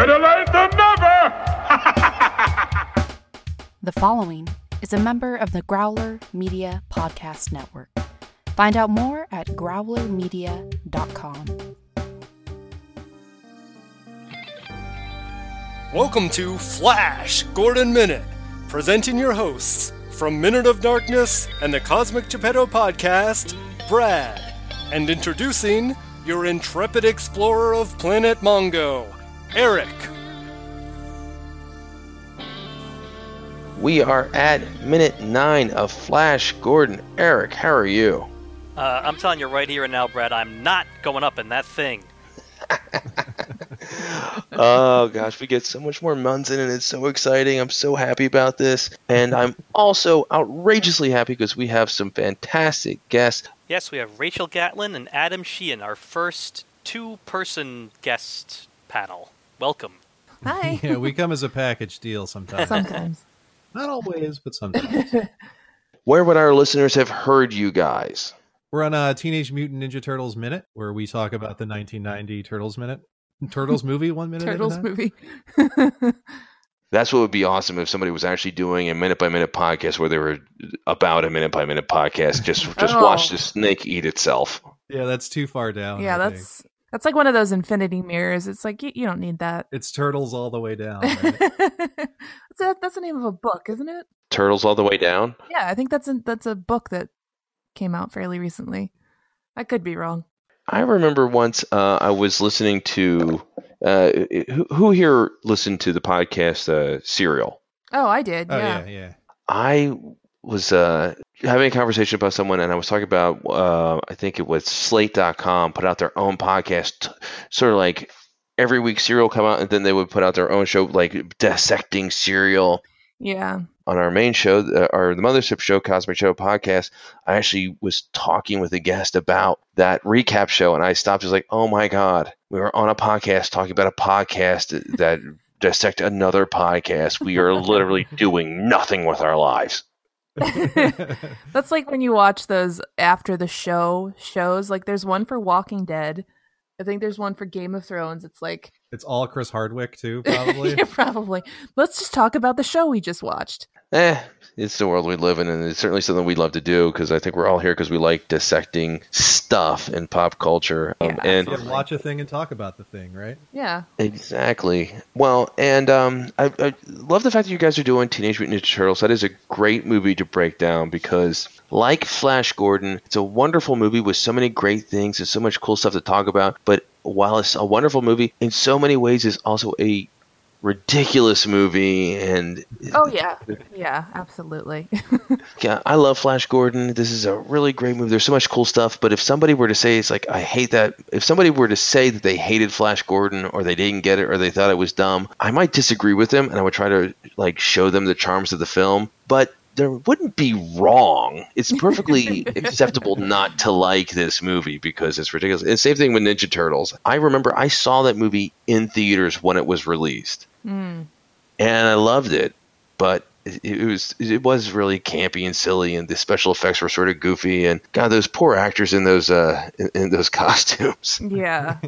Better late than never! The following is a member of the Growler Media Podcast Network. Find out more at growlermedia.com. Welcome to Flash Gordon Minute, presenting your hosts from Minute of Darkness and the Cosmic Geppetto podcast, Brad, and introducing your intrepid explorer of Planet Mongo, Eric. We are at minute nine of Flash Gordon. Eric, how are you? Uh, I'm telling you right here and now, Brad, I'm not going up in that thing. oh gosh, we get so much more months in and it's so exciting. I'm so happy about this. And I'm also outrageously happy because we have some fantastic guests. Yes, we have Rachel Gatlin and Adam Sheehan, our first two person guest panel. Welcome. Hi. yeah, we come as a package deal sometimes. Sometimes. Not always, but sometimes. Where would our listeners have heard you guys? We're on a Teenage Mutant Ninja Turtles Minute, where we talk about the 1990 Turtles Minute. Turtles movie, one minute. Turtles movie. That's what would be awesome if somebody was actually doing a minute by minute podcast where they were about a minute by minute podcast. Just just Oh. watch the snake eat itself. Yeah, that's too far down. yeah, I think. that's that's like one of those infinity mirrors. It's like you, you don't need that. It's Turtles all the way down. that's, a, that's the name of a book, isn't it? Turtles all the way down. Yeah, I think that's a that's a book that came out fairly recently. I could be wrong. I remember once uh, I was listening to uh, who, who here listened to the podcast uh, Serial. Oh, I did. oh yeah. yeah, yeah. I was uh, having a conversation about someone, and I was talking about uh, I think it was Slate.com put out their own podcast, sort of like every week Serial come out, and then they would put out their own show like dissecting Serial. Yeah. On our main show, uh, or the Mothership Show, Cosmic Show podcast, I actually was talking with a guest about that recap show, and I stopped. Just like, oh my god, we were on a podcast talking about a podcast that dissect another podcast. We are literally doing nothing with our lives. That's like when you watch those after the show shows. Like there's one for Walking Dead. I think there's one for Game of Thrones. It's like It's all Chris Hardwick too, probably. yeah, probably. Let's just talk about the show we just watched. Eh, it's the world we live in, and it's certainly something we'd love to do because I think we're all here because we like dissecting stuff in pop culture. Um, Yeah, and yeah, watch a thing and talk about the thing, right? Yeah. exactly. Well, and um, I, I love the fact that you guys are doing Teenage Mutant Ninja Turtles. That is a great movie to break down because, like Flash Gordon, it's a wonderful movie with so many great things and so much cool stuff to talk about. But while it's a wonderful movie, in so many ways, it's also a ridiculous movie and Oh yeah. Yeah, absolutely. Yeah, I love Flash Gordon. This is a really great movie. There's so much cool stuff. But if somebody were to say it's like I hate that, if somebody were to say that they hated Flash Gordon or they didn't get it or they thought it was dumb, I might disagree with them and I would try to like show them the charms of the film. But there wouldn't be wrong. It's perfectly acceptable not to like this movie because it's ridiculous. And same thing with Ninja Turtles. I remember I saw that movie in theaters when it was released Mm. and I loved it, but it, it was it was really campy and silly, and the special effects were sort of goofy, and God, those poor actors in those uh in, in those costumes. Yeah.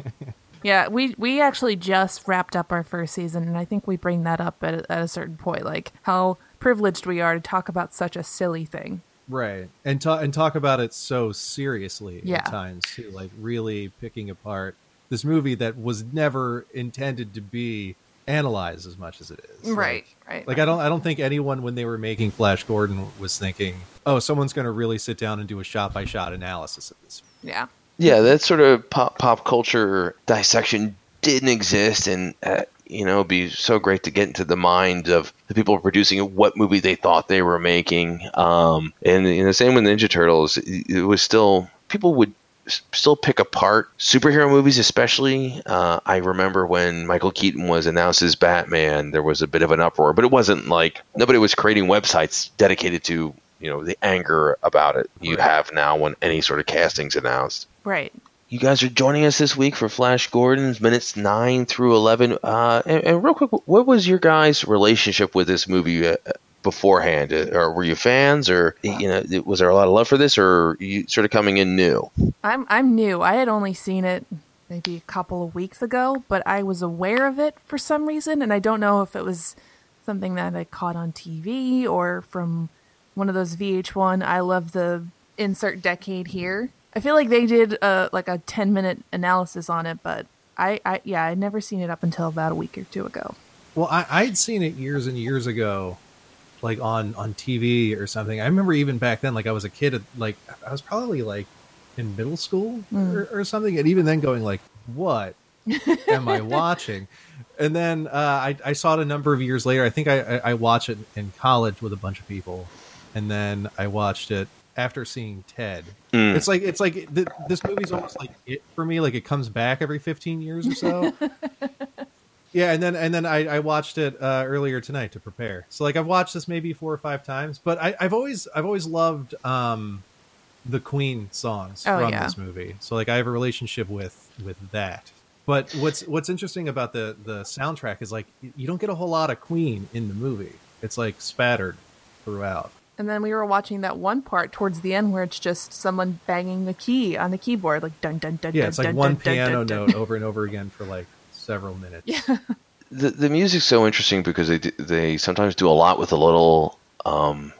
Yeah, we we actually just wrapped up our first season and I think we bring that up at at a certain point like how privileged we are to talk about such a silly thing. Right. And talk and talk about it so seriously Yeah. at times too, like really picking apart this movie that was never intended to be analyzed as much as it is. Like- Right, right. Like I don't I don't think anyone when they were making Flash Gordon was thinking, "Oh, someone's going to really sit down and do a shot-by shot analysis of this." Yeah. Yeah, that sort of pop pop culture dissection didn't exist, and uh, you know, it'd be so great to get into the mind of the people producing what movie they thought they were making. Um, and you know, same with Ninja Turtles, it, it was still people would still pick apart superhero movies, especially. Uh, I remember when Michael Keaton was announced as Batman, there was a bit of an uproar, but it wasn't like nobody was creating websites dedicated to you know the anger about it you have now when any sort of casting's announced. Right. You guys are joining us this week for Flash Gordon's minutes nine through eleven. Uh, and, and real quick, what was your guys' relationship with this movie uh, beforehand? Uh, Or were you fans, or you know, was there a lot of love for this, or you sort of coming in new? I'm I'm new. I had only seen it maybe a couple of weeks ago, but I was aware of it for some reason, and I don't know if it was something that I caught on TV or from one of those VH1 I love the insert decade here. I feel like they did a, like a 10 minute analysis on it, but I, I yeah, I'd never seen it up until about a week or two ago. Well, I, I'd seen it years and years ago, like on on TV or something. I remember even back then, like I was a kid, like I was probably like in middle school or, or something, and even then going like, "What am I watching?" And then uh, I, I saw it a number of years later. I think I, I, I watched it in college with a bunch of people, and then I watched it after seeing Ted. Mm. It's like it's like th- this movie's almost like it for me. Like it comes back every fifteen years or so. yeah, and then and then I, I watched it uh, earlier tonight to prepare. So like I've watched this maybe four or five times, but I, I've always I've always loved um, the Queen songs Oh, from yeah. this movie. So like I have a relationship with with that. But what's what's interesting about the the soundtrack is like you don't get a whole lot of Queen in the movie. It's like spattered throughout. And then we were watching that one part towards the end where it's just someone banging the key on the keyboard, like dun dun dun. Yeah, dun, it's like dun, one dun, dun, piano dun, dun. note over and over again for like several minutes. Yeah. the the music's so interesting because they do- they sometimes do a lot with a little um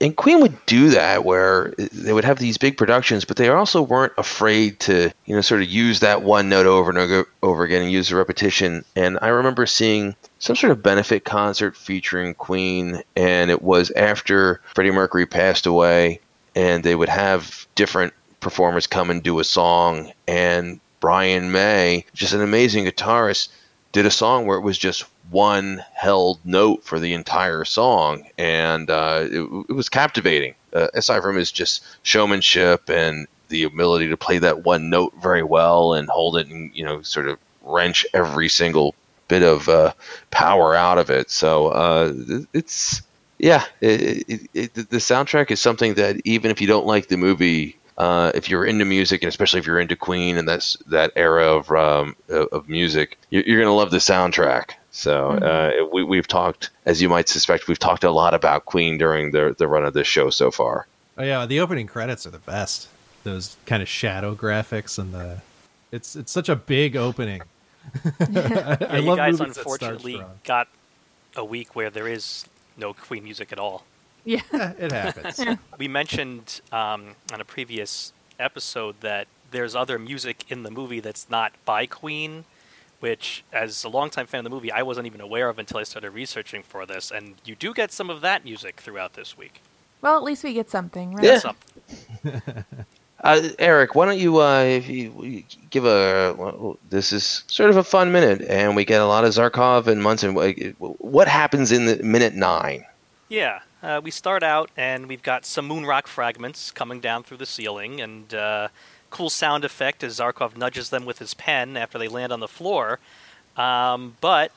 and Queen would do that where they would have these big productions but they also weren't afraid to you know sort of use that one note over and over, over again and use the repetition and I remember seeing some sort of benefit concert featuring Queen and it was after Freddie Mercury passed away and they would have different performers come and do a song and Brian May just an amazing guitarist did a song where it was just one held note for the entire song, and uh, it, it was captivating. Uh, aside from his just showmanship and the ability to play that one note very well and hold it and you know sort of wrench every single bit of uh, power out of it. So uh, it's yeah, it, it, it, the soundtrack is something that even if you don't like the movie, uh, if you're into music and especially if you're into Queen and that's that era of um, of music, you're, you're gonna love the soundtrack. So uh, we, we've talked, as you might suspect, we've talked a lot about Queen during the the run of this show so far. Oh yeah, the opening credits are the best. Those kind of shadow graphics and the it's it's such a big opening. I Yeah, you guys movies that start unfortunately got a week where there is no Queen music at all. Yeah. Eh, it happens. We mentioned um, on a previous episode that there's other music in the movie that's not by Queen, which, as a longtime fan of the movie, I wasn't even aware of until I started researching for this. And you do get some of that music throughout this week. Well, at least we get something, right? Yeah. Some- Uh, Eric, why don't you, uh, you give a well, this is sort of a fun minute, and we get a lot of Zarkov and Munson. What happens in the minute nine? Yeah, uh, we start out and we've got some moon rock fragments coming down through the ceiling, and uh, cool sound effect as Zarkov nudges them with his pen after they land on the floor. Um, but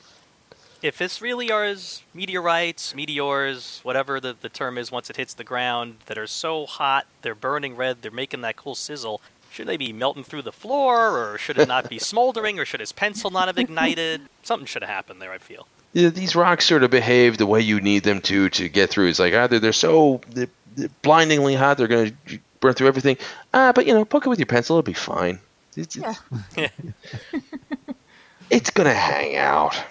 if it's really are as meteorites, meteors, whatever the, the term is, once it hits the ground, that are so hot, they're burning red, they're making that cool sizzle. Should they be melting through the floor, or should it not be smoldering, or should his pencil not have ignited? Something should have happened there. I feel. Yeah, these rocks sort of behave the way you need them to to get through. It's like either they're so they're, they're blindingly hot, they're going to burn through everything. Ah, but you know, poke it with your pencil, it'll be fine. It's, it's, it's going to hang out.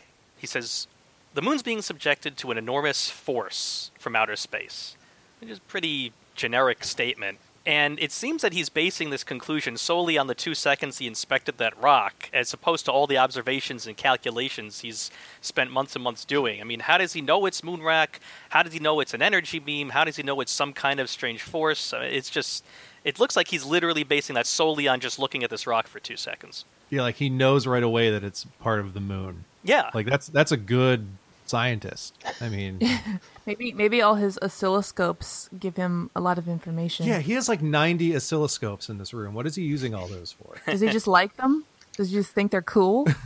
He says, The moon's being subjected to an enormous force from outer space. Which is a pretty generic statement. And it seems that he's basing this conclusion solely on the two seconds he inspected that rock, as opposed to all the observations and calculations he's spent months and months doing. I mean, how does he know it's moon rock? How does he know it's an energy beam? How does he know it's some kind of strange force? It's just. It looks like he's literally basing that solely on just looking at this rock for two seconds. yeah, like he knows right away that it's part of the moon. Yeah. Like that's that's a good scientist. I mean, Maybe maybe all his oscilloscopes give him a lot of information. yeah, he has like 90 oscilloscopes in this room. What is he using all those for? Does he just like them? Does he just think they're cool?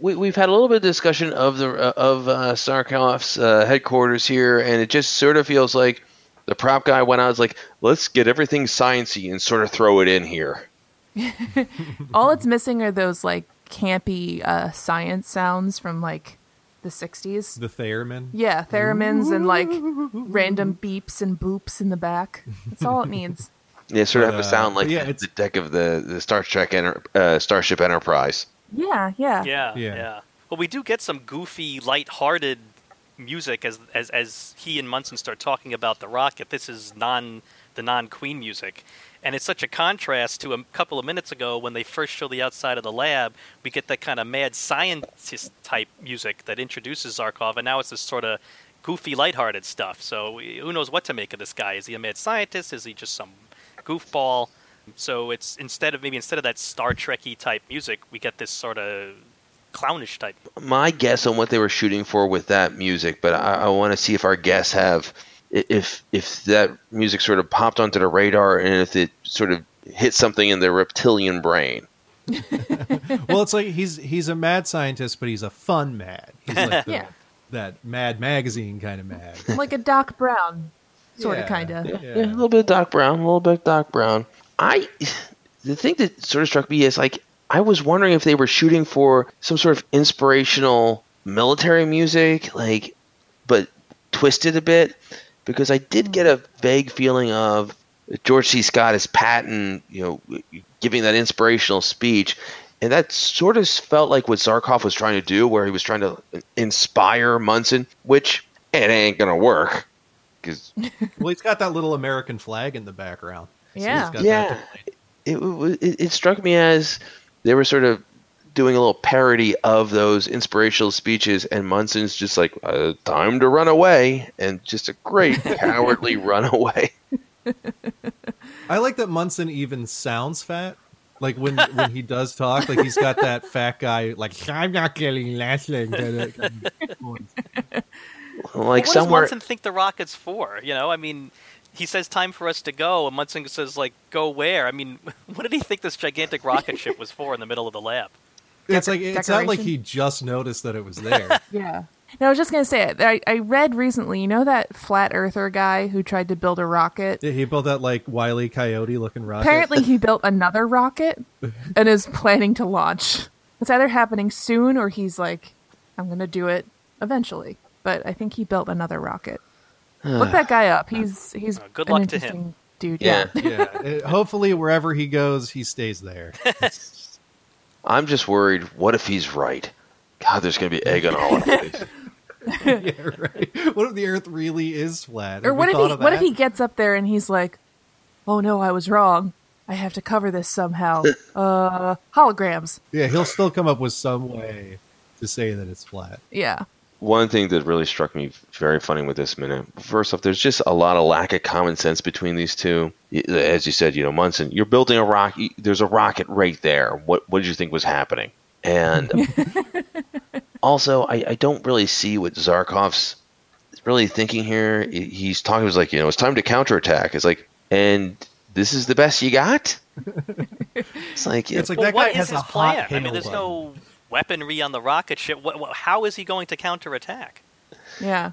We, we've had a little bit of discussion of the uh, of uh, Zarkov's uh, headquarters here, and it just sort of feels like the prop guy went out. and was like, let's get everything sciency and sort of throw it in here. all it's missing are those like campy uh, science sounds from like the 60s. The theremin. Yeah, theremins and like random beeps and boops in the back. That's all it needs. Yeah, sort of have to uh, sound like yeah, it's- the deck of the, the Star Trek Enter, uh, Starship Enterprise. Yeah, yeah. Yeah, Yeah. yeah. Well, we do get some goofy, light-hearted music as as as he and Munson start talking about the rocket. This is non the non-Queen music, and it's such a contrast to a couple of minutes ago when they first show the outside of the lab. We get that kind of mad scientist type music that introduces Zarkov, and now it's this sort of goofy, lighthearted stuff. So who knows what to make of this guy? Is he a mad scientist? Is he just some goofball? So it's instead of maybe instead of that Star Trekky type music, we get this sort of clownish type. My guess on what they were shooting for with that music, but I, I want to see if our guests have, if if that music sort of popped onto the radar and if it sort of hit something in their reptilian brain. well, it's like he's he's a mad scientist, but he's a fun mad. He's like the, Yeah. that Mad Magazine kind of mad. Like a Doc Brown, sort Yeah. of, kind of. Yeah. Yeah, a little bit of Doc Brown, a little bit of Doc Brown. I, the thing that sort of struck me is like I was wondering if they were shooting for some sort of inspirational military music, like, but twisted a bit, because I did get a vague feeling of George C. Scott as Patton, you know, giving that inspirational speech. And that sort of felt like what Zarkov was trying to do, where he was trying to inspire Munson, which it ain't gonna work. Because Well, he's got that little American flag in the background. So Yeah. Yeah. it, it, it struck me as they were sort of doing a little parody of those inspirational speeches, and Munson's just like, uh, "Time to run away," and just a great cowardly runaway. I like that Munson even sounds fat. Like when when he does talk, like he's got that fat guy. Like I'm not getting Leslie. Like what somewhere, does Munson think the rocket's for? You know, I mean, he says time for us to go, and Munson says like, "Go where?" I mean, what did he think this gigantic rocket ship was for in the middle of the lab? It's like it's not like he just noticed that it was there. Yeah. No, I was just gonna say it. I, I read recently. You know that flat earther guy who tried to build a rocket. he built that like wily coyote looking rocket. Apparently, he built another rocket and is planning to launch. It's either happening soon or he's like, I'm gonna do it eventually. But I think he built another rocket. Look that guy up. He's he's Uh, good an luck to him. interesting dude. Yeah. Yeah. yeah. Hopefully, wherever he goes, he stays there. I'm just worried. What if he's right? God, there's gonna be egg on all our face. yeah, right. What if the Earth really is flat? Or what if he of what if he gets up there and he's like, "Oh no, I was wrong. I have to cover this somehow." uh, holograms. Yeah, he'll still come up with some way to say that it's flat. Yeah. One thing that really struck me very funny with this minute. First off, there's just a lot of lack of common sense between these two. As you said, you know, Munson, you're building a rock. There's a rocket right there. What what did you think was happening? And also, I, I don't really see what Zarkov's really thinking here. He's talking. He was like, you know, it's time to counterattack. It's like, and this is the best you got. it's like, It's like well, that what guy is has his a plan? hot I mean, there's hail no weaponry on the rocket ship. What, what, how is he going to counterattack? Yeah.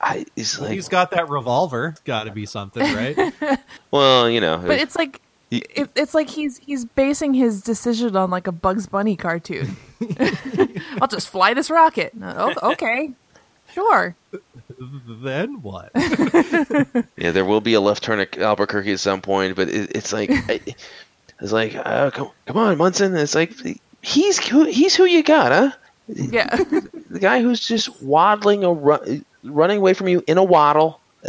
I, it's like, He's got that revolver. Got to be something, right? well, you know, But it's like He- it, it's like he's he's basing his decision on like a Bugs Bunny cartoon. I'll just fly this rocket. Oh, okay, sure. then what? Yeah, there will be a left turn at Albuquerque at some point, but it, it's like I- it's like uh, come, come on, Munson. It's like he's who he's who you got, huh? Yeah, The guy who's just waddling a ru- running away from you in a waddle.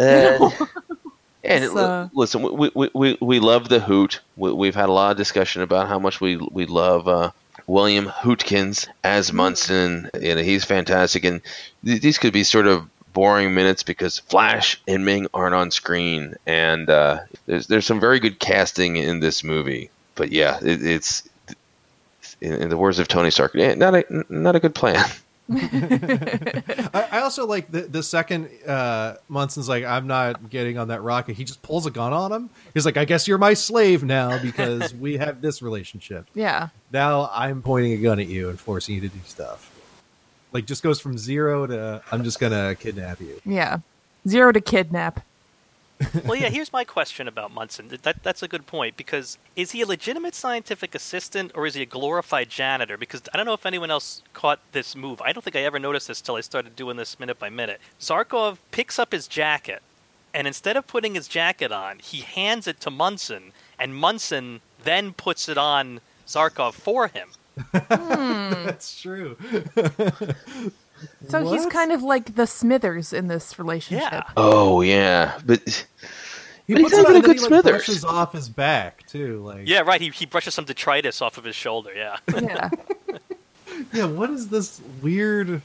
And It's, li- uh, listen, we, we, we, we love the hoot. We, we've had a lot of discussion about how much we we love uh, William Hootkins as Munson. You know, he's fantastic, and th- these could be sort of boring minutes because Flash and Ming aren't on screen, and uh, there's there's some very good casting in this movie. But yeah, it, it's in, in the words of Tony Stark, eh, not a not a good plan. I, I also like the the second uh, Munson's like, I'm not getting on that rocket. He just pulls a gun on him. He's like, I guess you're my slave now because we have this relationship. yeah. Now I'm pointing a gun at you and forcing you to do stuff. Like, just goes from zero to I'm just gonna kidnap you. Yeah. Zero to kidnap. well, yeah. Here's my question about Munson. That that's a good point because is he a legitimate scientific assistant or is he a glorified janitor? Because I don't know if anyone else caught this move. I don't think I ever noticed this till I started doing this minute by minute. Zarkov picks up his jacket and instead of putting his jacket on, he hands it to Munson, and Munson then puts it on Zarkov for him. Hmm. That's true. So he's kind of like the Smithers in this relationship. Yeah. Oh yeah, but He But he's not even a good he, like, Smithers. brushes off his back too. Like, Yeah, right. He, he brushes some detritus off of his shoulder. Yeah. Yeah. yeah. What is this weird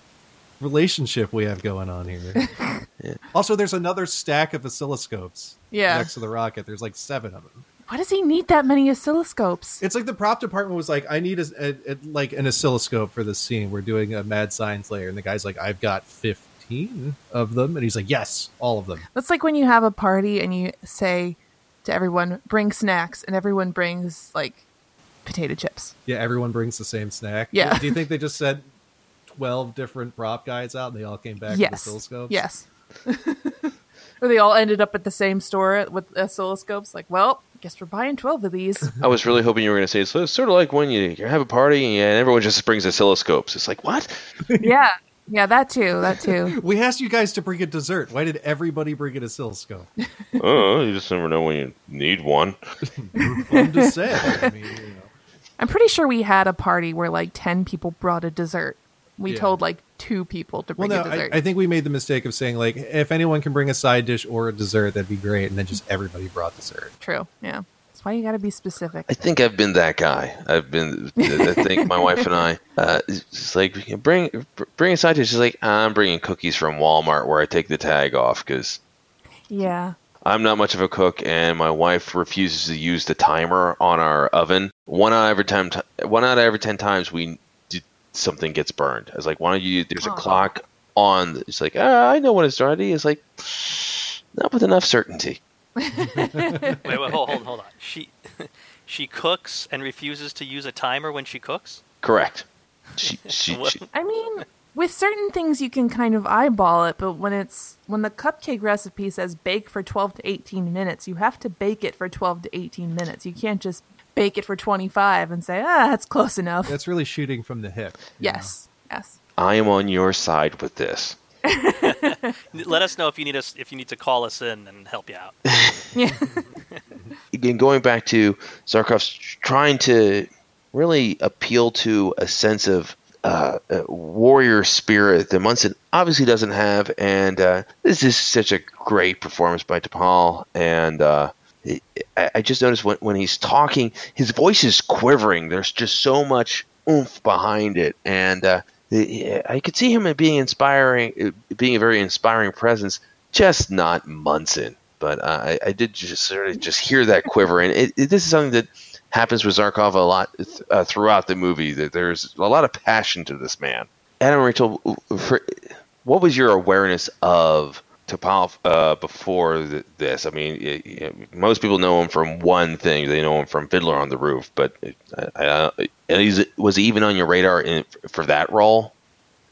relationship we have going on here? Also, there's another stack of oscilloscopes. Yeah. next to the rocket. There's like seven of them. Why does he need that many oscilloscopes? It's like the prop department was like, I need a, a, a- like an oscilloscope for this scene. We're doing a mad science layer, and the guy's like, I've got fifteen of them, and he's like, Yes, all of them. That's like when you have a party and you say to everyone, bring snacks, and everyone brings like potato chips. Yeah, everyone brings the same snack. Yeah. Do you think they just sent twelve different prop guys out, and they all came back with yes. oscilloscopes? Yes. or they all ended up at the same store with oscilloscopes. Like, well, guess we're buying 12 of these. I was really hoping you were going to say it's sort of like when you, you have a party and everyone just brings oscilloscopes. It's like what? yeah. Yeah, that too. That too. We asked you guys to bring a dessert. Why did everybody bring an oscilloscope? oh, you just never know when you need one. I'm just saying. I mean, you know. I'm pretty sure we had a party where like 10 people brought a dessert. We Yeah. told like two people to Well, bring no, a dessert. I, I think we made the mistake of saying like, if anyone can bring a side dish or a dessert, that'd be great, and then just everybody brought dessert. True. Yeah. That's why you got to be specific. I think I've been that guy. I've been. I think my wife and I. Uh, it's just like bring bring a side dish. She's like, I'm bringing cookies from Walmart where I take the tag off because Yeah. I'm not much of a cook, and my wife refuses to use the timer on our oven. One out of every time, one out of every ten times, we do, something gets burned. I was like, why don't you? There's a Aw. clock on. It's like, ah, I know when it's ready. It's like, not with enough certainty. wait, wait, hold, hold, hold on. She she cooks and refuses to use a timer when she cooks. Correct. She, she, What? she, I mean, with certain things you can kind of eyeball it, but when it's when the cupcake recipe says bake for 12 to 18 minutes, you have to bake it for 12 to 18 minutes. You can't just bake it for 25 and say, "Ah, that's close enough." That's really shooting from the hip. you know? yes. Yes. I am on your side with this. Let us know if you need us if you need to call us in and help you out. Yeah. again, going back to Zarkov's trying to really appeal to a sense of uh, uh, warrior spirit that Munson obviously doesn't have, and uh, this is such a great performance by Topol. And uh, it- I, just noticed when, when he's talking, his voice is quivering. There's just so much oomph behind it, and uh, I could see him being inspiring, uh, being a very inspiring presence. Just not Munson, but uh, I, I did just sort of just hear that quiver, and it, it, this is something that happens with Zarkov a lot uh, throughout the movie. That there's a lot of passion to this man. Adam Rachel, for, what was your awareness of Topol uh, before th- this? I mean, y- y- most people know him from one thing. They know him from Fiddler on the Roof, but uh, uh, and he's, was he even on your radar in, for that role?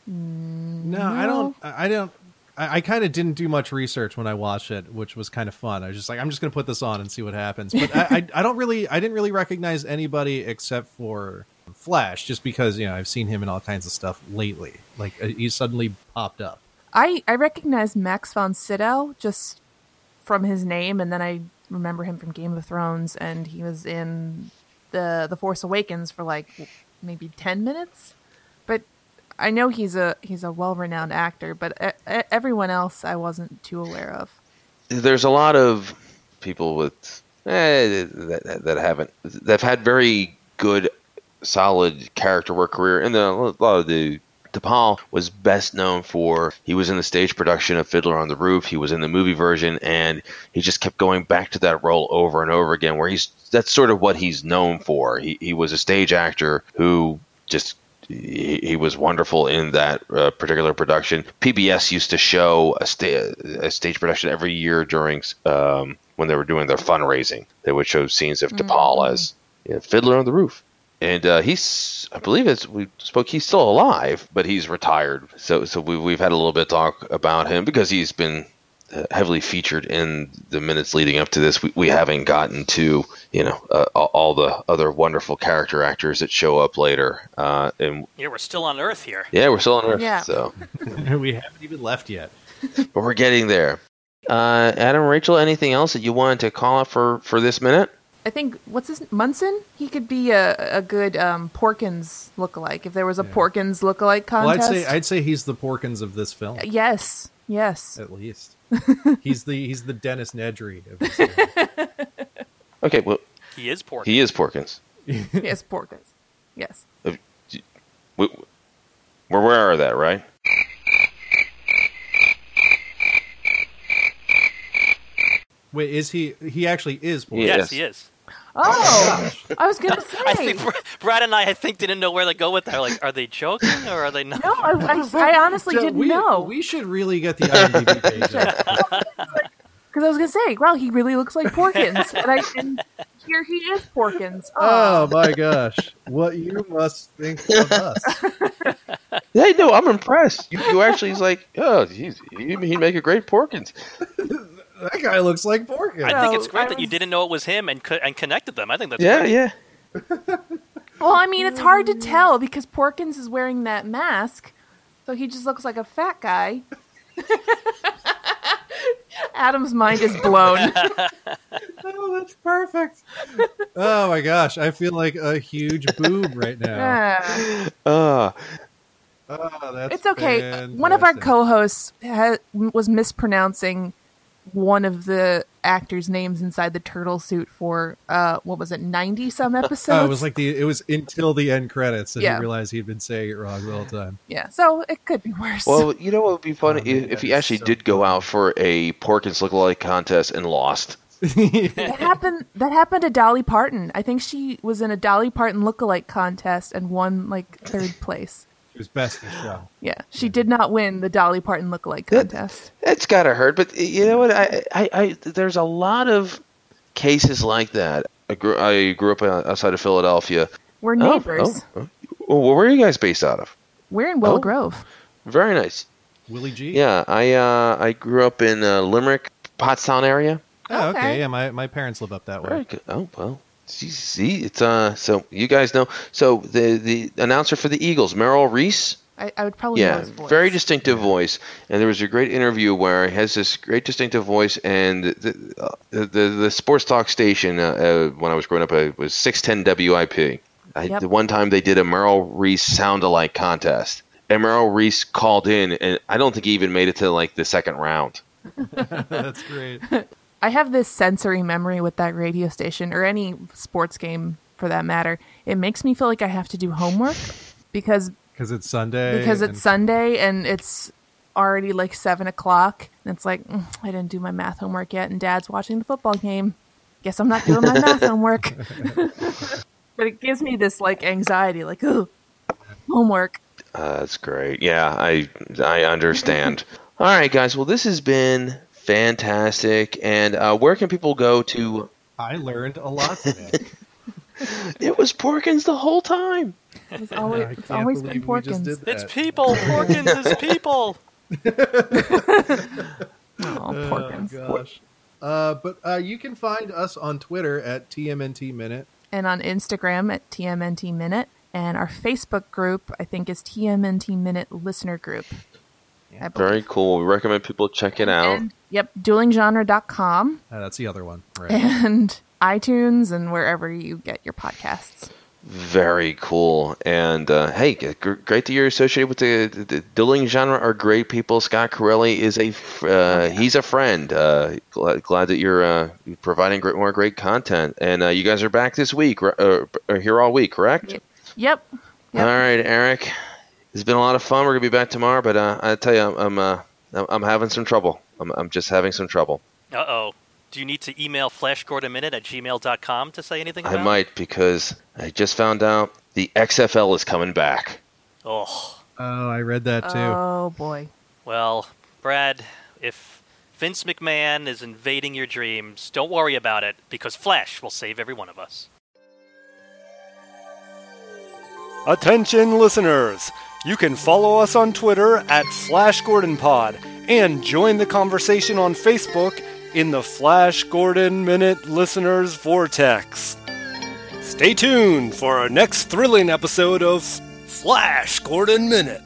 No, I don't. I I don't. I, I kind of didn't do much research when I watched it, which was kind of fun. I was just like, I'm just going to put this on and see what happens. But I, I, I don't really, I didn't really recognize anybody except for Flash, just because you know I've seen him in all kinds of stuff lately. Like uh, he suddenly popped up. I I recognize Max von Sydow just from his name, and then I remember him from Game of Thrones, and he was in the the Force Awakens for like maybe ten minutes. But I know he's a he's a well renowned actor, but e- e- everyone else I wasn't too aware of. there's a lot of people with eh, that, that haven't that've had very good, solid character work career, and then a lot of the Topol was best known for he was in the stage production of Fiddler on the Roof, he was in the movie version, and he just kept going back to that role over and over again. Where he's that's sort of what he's known for. He he was a stage actor who just he, he was wonderful in that uh, particular production. PBS used to show a, sta- a stage production every year during um, when they were doing their fundraising. They would show scenes of Topol as you know, Fiddler on the Roof. And uh, he's, I believe it's we spoke. He's still alive, but he's retired. So, so we, we've had a little bit of talk about him because he's been uh, heavily featured in the minutes leading up to this. We, we haven't gotten to you know uh, all- all the other wonderful character actors that show up later. Uh, and Yeah, we're still on Earth here. yeah, we're still on Earth. Yeah. So, we haven't even left yet. but we're getting there. Uh, Adam, Rachel, anything else that you wanted to call out for for this minute? I think what's his Munson? He could be a, a good um, Porkins lookalike if there was a Porkins lookalike contest. Well, I'd say I'd say he's the Porkins of this film, yes, yes. at least. he's the he's the Dennis Nedry of this film. Okay, well, He is pork. he is Porkins. yes, Porkins. Yes. We, we're aware of that, right? Wait, is he? He actually is Porkins. Yes, Yes. he is. Oh, I was gonna say. I think Brad and I, I think, didn't know where to go with that. Like, are they joking or are they not? no, I, I, I honestly So didn't we, know We should really get the IMDb page. because I was gonna say, wow, he really looks like Porkins, and I and here he is Porkins. Oh, oh my gosh, what you must think of us? Hey, no, I'm impressed. You, you actually is like, oh, he's, he, he'd make a great Porkins. That guy looks like Porkins. I think it's great I that you didn't know it was him and co- and connected them. I think that's Yeah, great. yeah. Well, I mean, it's hard to tell because Porkins is wearing that mask, so he just looks like a fat guy. Adam's mind is blown. Oh, that's perfect. Oh my gosh, I feel like a huge boob right now. Ah. Uh, Oh, that's it's okay. One of our fantastic. co-hosts ha- was mispronouncing one of the actors' names inside the turtle suit for uh, what was it, ninety some episodes? Oh, it was like the it was until the end credits that Yeah. he realized he'd been saying it wrong the whole time. yeah. So it could be worse. well, you know what would be funny Oh, if, if he actually so did go out for a Porkins lookalike contest and lost. that happened. That happened to Dolly Parton. I think she was in a Dolly Parton lookalike contest and won like third place. It was best in show. Yeah, she did not win the Dolly Parton lookalike contest. It's gotta hurt, but you know what? I, I, I there's a lot of cases like that. I grew, I grew up outside of Philadelphia. We're Oh, neighbors. Oh, oh. Well, where are you guys based out of? We're in Willow Oh. Grove. Very nice. Willie G. Yeah, I uh, I grew up in uh, Limerick, Pottstown area. Oh, okay. Okay. Yeah, my, my parents live up that way. Very good. Oh well. See, see, it's uh. So you guys know. So the the announcer for the Eagles, Merrill Reese. I, I would probably know Yeah, his voice. very distinctive voice. And there was a great interview where he has this great distinctive voice. And the uh, the, the, the sports talk station uh, uh, when I was growing up uh, was 610 WIP. I, Yep. The one time they did a Merrill Reese sound alike contest, and Merrill Reese called in, and I don't think he even made it to like the second round. That's great. I have this sensory memory with that radio station or any sports game for that matter. It makes me feel like I have to do homework because Because it's Sunday. because it's and- Sunday and it's already like seven o'clock and it's like "Mm, I didn't do my math homework yet and Dad's watching the football game. Guess I'm not doing my math homework. but it gives me this like anxiety, like ooh, homework. Uh, that's great. Yeah, I I understand. All right, guys. Well, this has been fantastic. And uh, where can people go to? I learned a lot today. It was Porkins the whole time. It's always, I it's always been believe we just Porkins. It's people. Porkins is people. Oh, Porkins. Gosh. Uh, but uh, you can find us on Twitter at TMNT Minute. and on Instagram at TMNT Minute. And our Facebook group, I think, is TMNT Minute Listener Group. I believe. Very cool. We recommend people check it out. And, yep, duelinggenre.com Uh, that's the other one. Right. and iTunes and wherever you get your podcasts. Very cool. And uh, hey, g- gr- great that you're associated with the, the, the dueling genre. Are great people. Scott Corelli is a f- uh, he's a friend. Uh, glad, glad that you're uh, providing great, more great content. And uh, you guys are back this week. r- Uh, here all week, correct? Yep. Yep. Yep. All right, Eric. It's been a lot of fun. We're gonna be back tomorrow, but uh, I tell you, I'm I'm, uh, I'm I'm having some trouble. I'm I'm just having some trouble. Uh oh. Do you need to email flashgordonminute at gmail.com to say anything about I it? might because I just found out the XFL is coming back. Oh. Oh, I read that too. Oh, boy. Well, Brad, if Vince McMahon is invading your dreams, don't worry about it because Flash will save every one of us. Attention listeners! You can follow us on Twitter at Flash Gordon Pod and join the conversation on Facebook in the Flash Gordon Minute Listeners Vortex. Stay tuned for our next thrilling episode of Flash Gordon Minute.